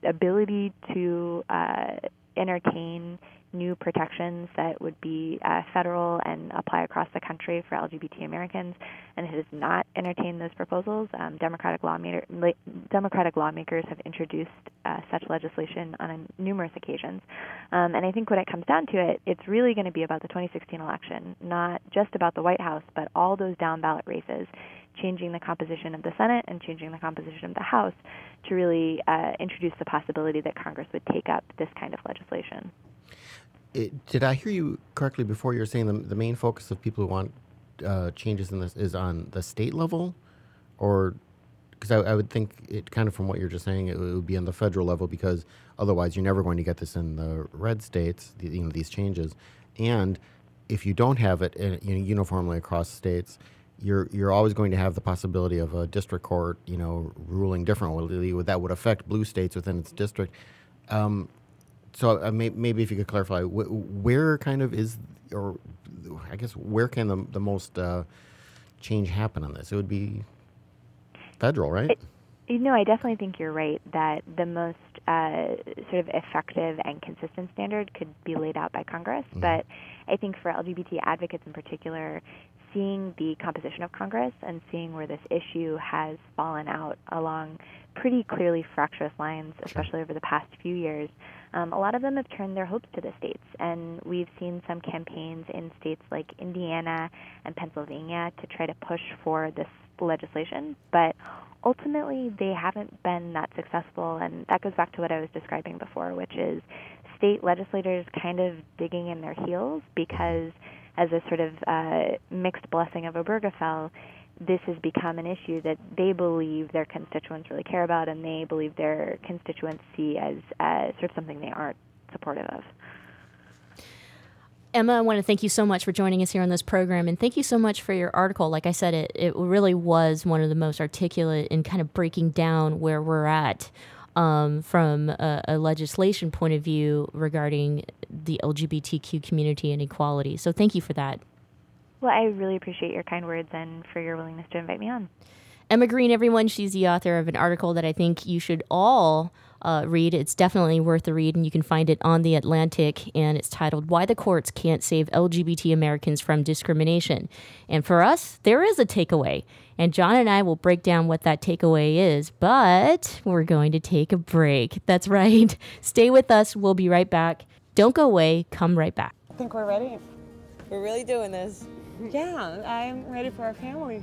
ability to uh, entertain new protections that would be uh, federal and apply across the country for LGBT Americans, and it has not entertained those proposals. Um, Democratic, lawmaker, la- Democratic lawmakers have introduced uh, such legislation on a, numerous occasions. Um, and I think when it comes down to it, it's really going to be about the 2016 election, not just about the White House, but all those down ballot races, changing the composition of the Senate and changing the composition of the House to really uh, introduce the possibility that Congress would take up this kind of legislation. It, did I hear you correctly before? You were saying the, the main focus of people who want uh, changes in this is on the state level, or because I, I would think it kind of from what you're just saying, it would be on the federal level because otherwise you're never going to get this in the red states, the, you know, these changes, and if you don't have it in, you know, uniformly across states, you're you're always going to have the possibility of a district court, you know, ruling differently that would affect blue states within its district. Um, so uh, may, maybe if you could clarify, wh- where kind of is, or I guess where can the the most uh, change happen on this? It would be federal, right? You know, I definitely think you're right that the most uh, sort of effective and consistent standard could be laid out by Congress. Mm-hmm. But I think for LGBT advocates in particular, seeing the composition of Congress and seeing where this issue has fallen out along pretty clearly fractious lines, especially over the past few years, um, a lot of them have turned their hopes to the states. And we've seen some campaigns in states like Indiana and Pennsylvania to try to push for this legislation. But ultimately, they haven't been that successful. And that goes back to what I was describing before, which is state legislators kind of digging in their heels because, as a sort of uh, mixed blessing of Obergefell, this has become an issue that they believe their constituents really care about, and they believe their constituents see as uh, sort of something they aren't supportive of. Emma, I want to thank you so much for joining us here on this program, and thank you so much for your article. Like I said, it, it really was one of the most articulate in kind of breaking down where we're at um, from a, a legislation point of view regarding the LGBTQ community and equality. So thank you for that. Well, I really appreciate your kind words and for your willingness to invite me on. Emma Green, everyone, she's the author of an article that I think you should all uh, read. It's definitely worth a read, and you can find it on The Atlantic, and it's titled Why the Courts Can't Save LGBT Americans from Discrimination. And for us, there is a takeaway, and John and I will break down what that takeaway is, but we're going to take a break. That's right. Stay with us. We'll be right back. Don't go away. Come right back. I think we're ready. We're really doing this. Yeah, I'm ready for our family.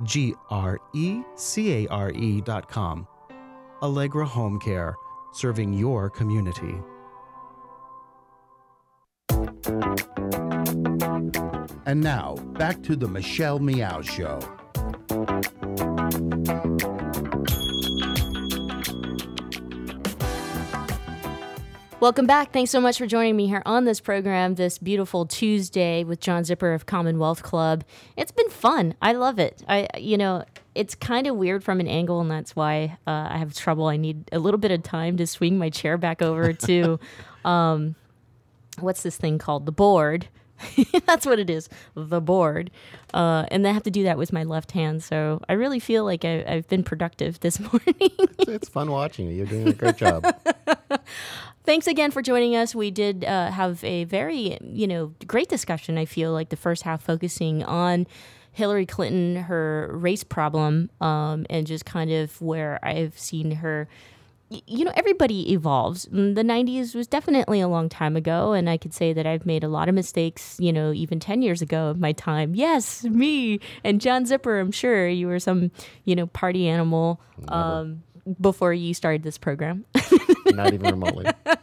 www.ale G-R-E-C-A-R-E dot com. Allegra Home Care, serving your community. And now, back to the Michelle Meow Show. Welcome back. Thanks so much for joining me here on this program this beautiful Tuesday with John Zipperer of Commonwealth Club. It's been fun. I love it. I, you know, it's kind of weird from an angle, and that's why uh, I have trouble. I need a little bit of time to swing my chair back over to, um, what's this thing called? The board. that's what it is, the board. Uh, and I have to do that with my left hand. So I really feel like I, I've been productive this morning. it's, it's fun watching you. You're doing a great job. Thanks again for joining us. We did uh, have a very, you know, great discussion. I feel like the first half focusing on Hillary Clinton, her race problem, um, and just kind of where I've seen her. You know, everybody evolves. The 90s was definitely a long time ago, and I could say that I've made a lot of mistakes, you know, even 10 years ago of my time. Yes, me and John Zipperer, I'm sure you were some, you know, party animal um, before you started this program. Not even remotely.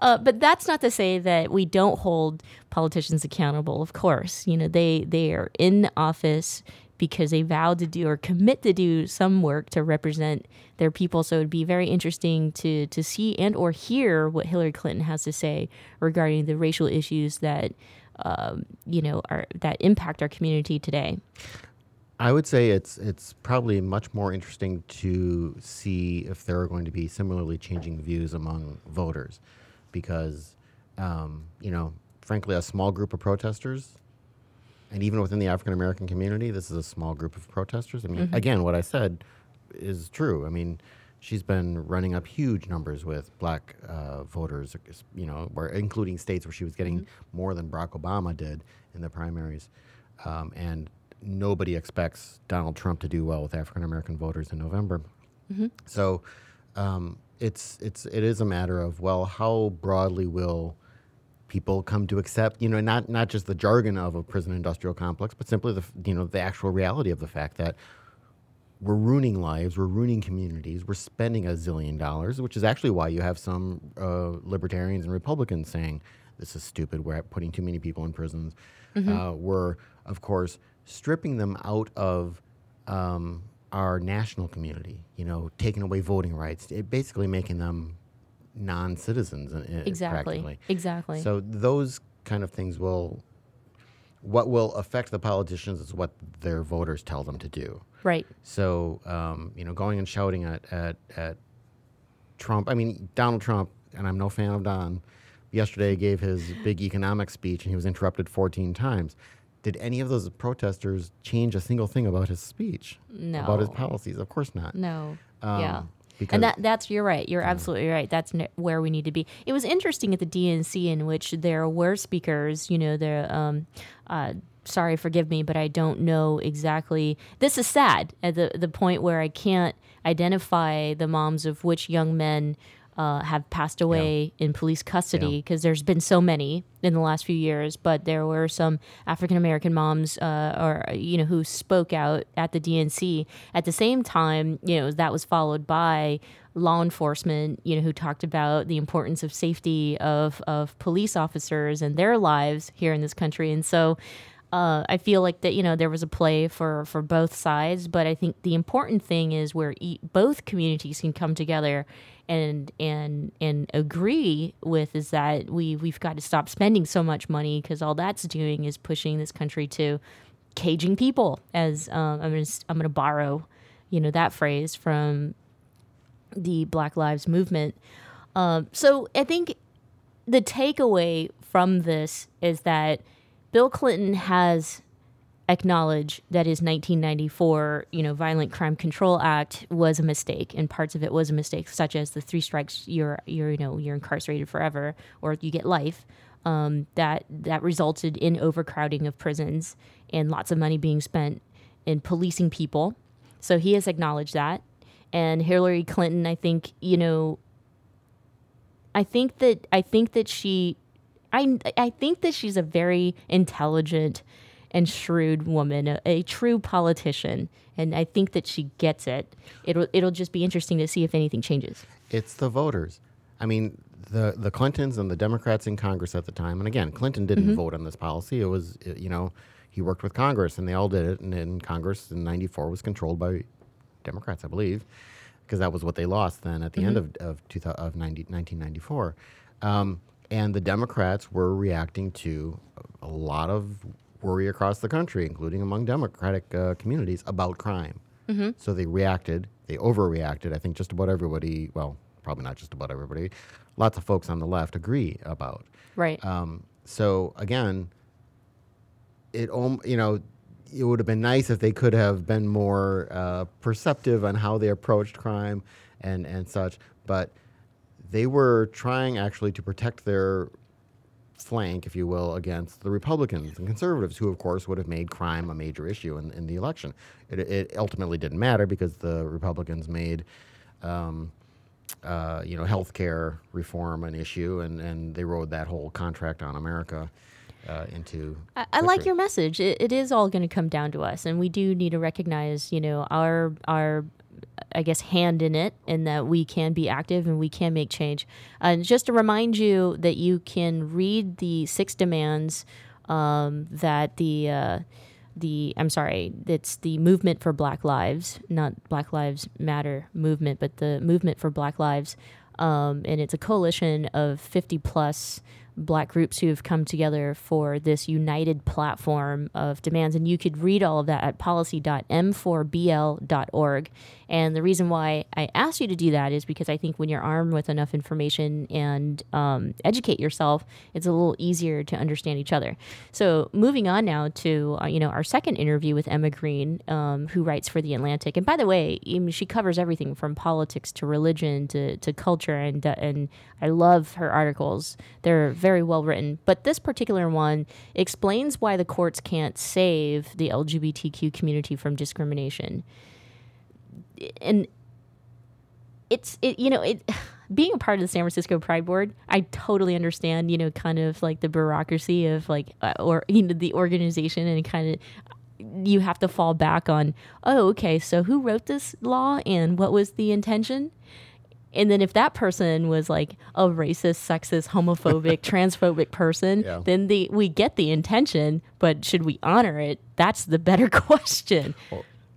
Uh, but that's not to say that we don't hold politicians accountable. Of course, you know they they are in office because they vow to do or commit to do some work to represent their people. So it'd be very interesting to to see and or hear what Hillary Clinton has to say regarding the racial issues that um, you know are that impact our community today. I would say it's it's probably much more interesting to see if there are going to be similarly changing views among voters, because um, you know, frankly, a small group of protesters, and even within the African American community, this is a small group of protesters. I mean, Mhm. again, what I said is true. I mean, she's been running up huge numbers with black uh, voters, you know, where including states where she was getting more than Barack Obama did in the primaries, um, and nobody expects Donald Trump to do well with African American voters in November. Mhm. So um, it's it's it is a matter of well, how broadly will people come to accept you know not not just the jargon of a prison industrial complex, but simply the you know the actual reality of the fact that we're ruining lives, we're ruining communities, we're spending a zillion dollars, which is actually why you have some uh, libertarians and Republicans saying this is stupid. We're putting too many people in prisons. Mhm. Uh, we're of course stripping them out of um, our national community. You know, taking away voting rights, it basically making them non-citizens. uh, uh, Exactly. Exactly. So those kind of things will. What will affect the politicians is what their voters tell them to do. Right. So, um, you know, going and shouting at, at, at Trump, I mean, Donald Trump, and I'm no fan of Don, yesterday gave his big economic speech and he was interrupted 14 times. Did any of those protesters change a single thing about his speech? No. About his policies? Of course not. No. Um, yeah. Because and that that's you're right. You're absolutely right. That's where we need to be. It was interesting at the DNC in which there were speakers. You know, there. Um, uh, sorry, forgive me, but I don't know exactly. This is sad at the the point where I can't identify the moms of which young men. Uh, have passed away in police custody because there's been so many in the last few years. But there were some African American moms, uh, or you know, who spoke out at the DNC. At the same time, you know, that was followed by law enforcement, you know, who talked about the importance of safety of of police officers and their lives here in this country. And so, uh, I feel like that you know there was a play for for both sides, but I think the important thing is where e- both communities can come together and and and agree with is that we we've got to stop spending so much money because all that's doing is pushing this country to caging people. As um, I'm gonna I'm gonna borrow, you know, that phrase from the Black Lives Movement. Um, so I think the takeaway from this is that Bill Clinton has acknowledged that his 1994, you know, Violent Crime Control Act was a mistake, and parts of it was a mistake, such as the three strikes you're you're you know you're incarcerated forever or you get life. Um, that that resulted in overcrowding of prisons and lots of money being spent in policing people. So he has acknowledged that. And Hillary Clinton, I think, you know, I think that I think that she I I think that she's a very intelligent and shrewd woman, a, a true politician, and I think that she gets it. It'll it'll just be interesting to see if anything changes. It's the voters. I mean, the the Clintons and the Democrats in Congress at the time, and again, Clinton didn't Mhm. vote on this policy. It was, you know, he worked with Congress, and they all did it. And then Congress in '94 was controlled by Democrats, I believe, because that was what they lost then at the end of of, 2000, of 90, 1994. Um, and the Democrats were reacting to a lot of worry across the country, including among Democratic uh, communities, about crime. Mhm. So they reacted. They overreacted. I think just about everybody. Well, probably not just about everybody. Lots of folks on the left agree about. Right. Um, so again, it om- you know it would have been nice if they could have been more uh, perceptive on how they approached crime and and such, but they were trying actually to protect their flank, if you will, against the Republicans and conservatives, who, of course, would have made crime a major issue in, in the election. It, it ultimately didn't matter because the Republicans made, um, uh, you know, health care reform an issue, and, and they rode that whole contract on America uh, into. I, I like your message. It, it is all going to come down to us, and we do need to recognize, you know, our our, I guess, hand in it, and that we can be active and we can make change. And just to remind you that you can read the six demands um, that the. Uh, the I'm sorry, it's the movement for Black Lives, not Black Lives Matter movement, but the movement for Black Lives, um, and it's a coalition of 50 plus black groups who have come together for this united platform of demands. And you could read all of that at policy.m4bl.org. And the reason why I asked you to do that is because I think when you're armed with enough information and um, educate yourself, it's a little easier to understand each other. So moving on now to uh, you know our second interview with Emma Green, um, who writes for the Atlantic. And by the way, she covers everything from politics to religion to, to culture, and uh, and I love her articles. They're very well written. But this particular one explains why the courts can't save the LGBTQ community from discrimination and it's it you know it being a part of the San Francisco Pride Board, I totally understand, you know, kind of like the bureaucracy of like, uh, or, you know, the organization and kind of, you have to fall back on, oh, okay, so who wrote this law and what was the intention? And then if that person was like a racist, sexist, homophobic, transphobic person, Yeah. then the we get the intention, but should we honor it? That's the better question.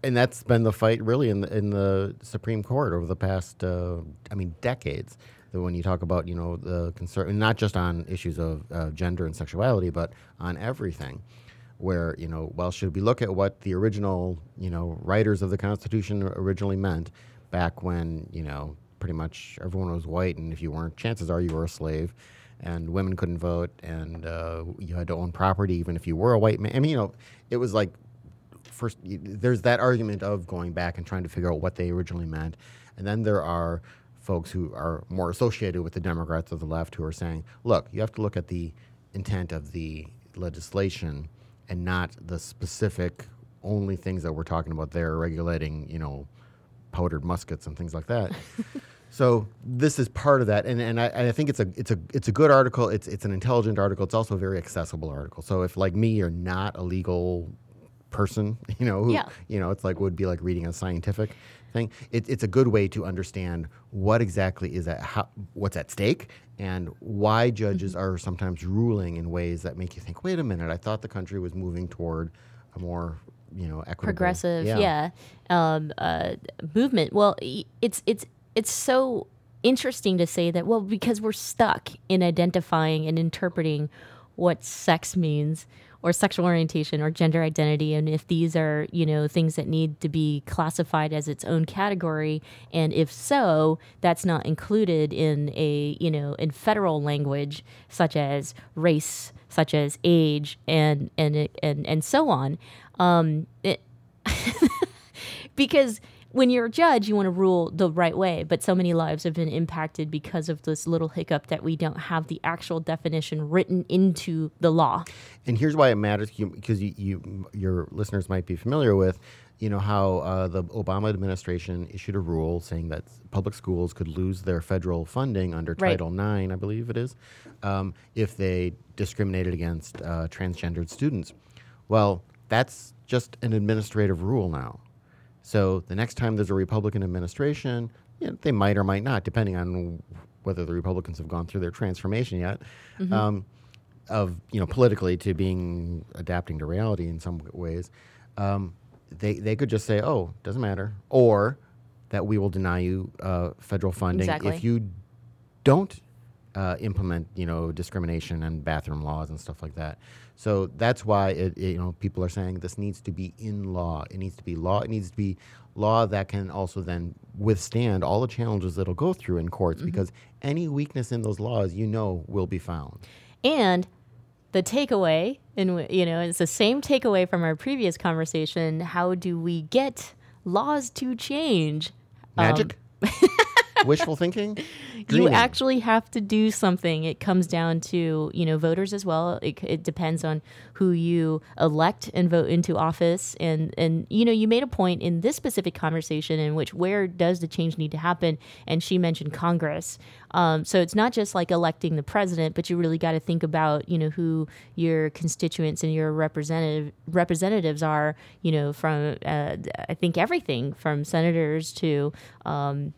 and that's been the fight really in the in the Supreme Court over the past, uh, I mean, decades. That when you talk about you know the concern, not just on issues of uh, gender and sexuality, but on everything, where you know, well, should we look at what the original you know writers of the Constitution originally meant back when you know pretty much everyone was white, and if you weren't, chances are you were a slave. And women couldn't vote, and uh, you had to own property even if you were a white man. I mean, you know, it was like first there's that argument of going back and trying to figure out what they originally meant and then there are folks who are more associated with the democrats of the left who are saying look you have to look at the intent of the legislation and not the specific only things that we're talking about there regulating you know powdered muskets and things like that so this is part of that, and, and I, I think it's a it's a it's a good article. It's it's an intelligent article. It's also a very accessible article. So if like me, you're not a legal person, you know, who, Yeah. you know, it's like would be like reading a scientific thing. It, it's a good way to understand what exactly is at how, what's at stake and why judges are sometimes ruling in ways that make you think, wait a minute, I thought the country was moving toward a more you know equitable progressive yeah, Um, uh, movement well it's it's it's so interesting to say that well because we're stuck in identifying and interpreting what sex means or sexual orientation or gender identity. And if these are you know things that need to be classified as its own category and if so that's not included in a you know in federal language such as race such as age and and and and so on. Um it, because when you're a judge, you want to rule the right way, but so many lives have been impacted because of this little hiccup that we don't have the actual definition written into the law. And here's why it matters because you, you, your listeners might be familiar with, you know, how uh, the Obama administration issued a rule saying that public schools could lose their federal funding under Right. Title IX, I believe it is, um, if they discriminated against uh, transgendered students. Well, that's just an administrative rule now. So the next time there's a Republican administration, you know, they might or might not, depending on whether the Republicans have gone through their transformation yet, Mhm. um, of you know politically to being adapting to reality in some ways. Um, they they could just say, "Oh, doesn't matter," or that we will deny you uh, federal funding Exactly. if you don't uh, implement, you know, discrimination and bathroom laws and stuff like that. So that's why it, it- you know people are saying this needs to be in law. It needs to be law. It needs to be law that can also then withstand all the challenges that'll go through in courts because any weakness in those laws, you know, will be found. And the takeaway, and you know, it's the same takeaway from our previous conversation. How do we get laws to change? Um, Magic, wishful thinking, you actually have to do something. It comes down to you know voters as well. It, it depends on who you elect and vote into office. And and you know you made a point in this specific conversation in which where does the change need to happen? And she mentioned Congress. Um, so it's not just like electing the president, but you really got to think about you know who your constituents and your representative representatives are. You know from uh, I think everything from senators to um,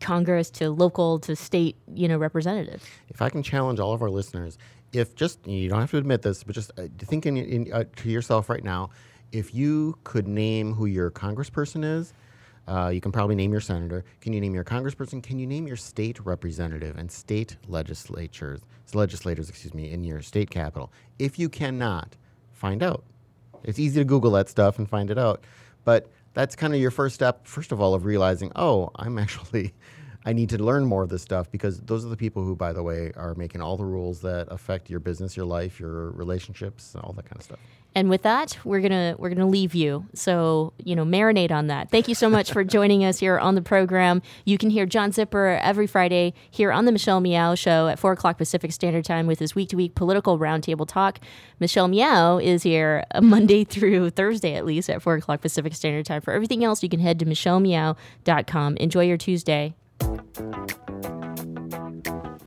Congress to local to state, you know, representatives. if I can challenge all of our listeners, if just you don't have to admit this, but just uh, think in, in, uh, to yourself right now, if you could name who your congressperson is, Uh, you can probably name your senator. Can you name your congressperson? Can you name your state representative and state legislatures, legislators, excuse me, in your state capital? If you cannot, find out. It's easy to Google that stuff and find it out. But that's kind of your first step, first of all, of realizing, oh, I'm actually, I need to learn more of this stuff because those are the people who, by the way, are making all the rules that affect your business, your life, your relationships, all that kind of stuff. And with that, we're gonna we're gonna leave you. So you know, marinate on that. Thank you so much for joining us here on the program. You can hear John Zipperer every Friday here on the Michelle Meow Show at four o'clock Pacific Standard Time with his week to week political roundtable talk. Michelle Meow is here uh, Monday through Thursday at least at four o'clock Pacific Standard Time. For everything else, you can head to michellemeow.com. Enjoy your Tuesday.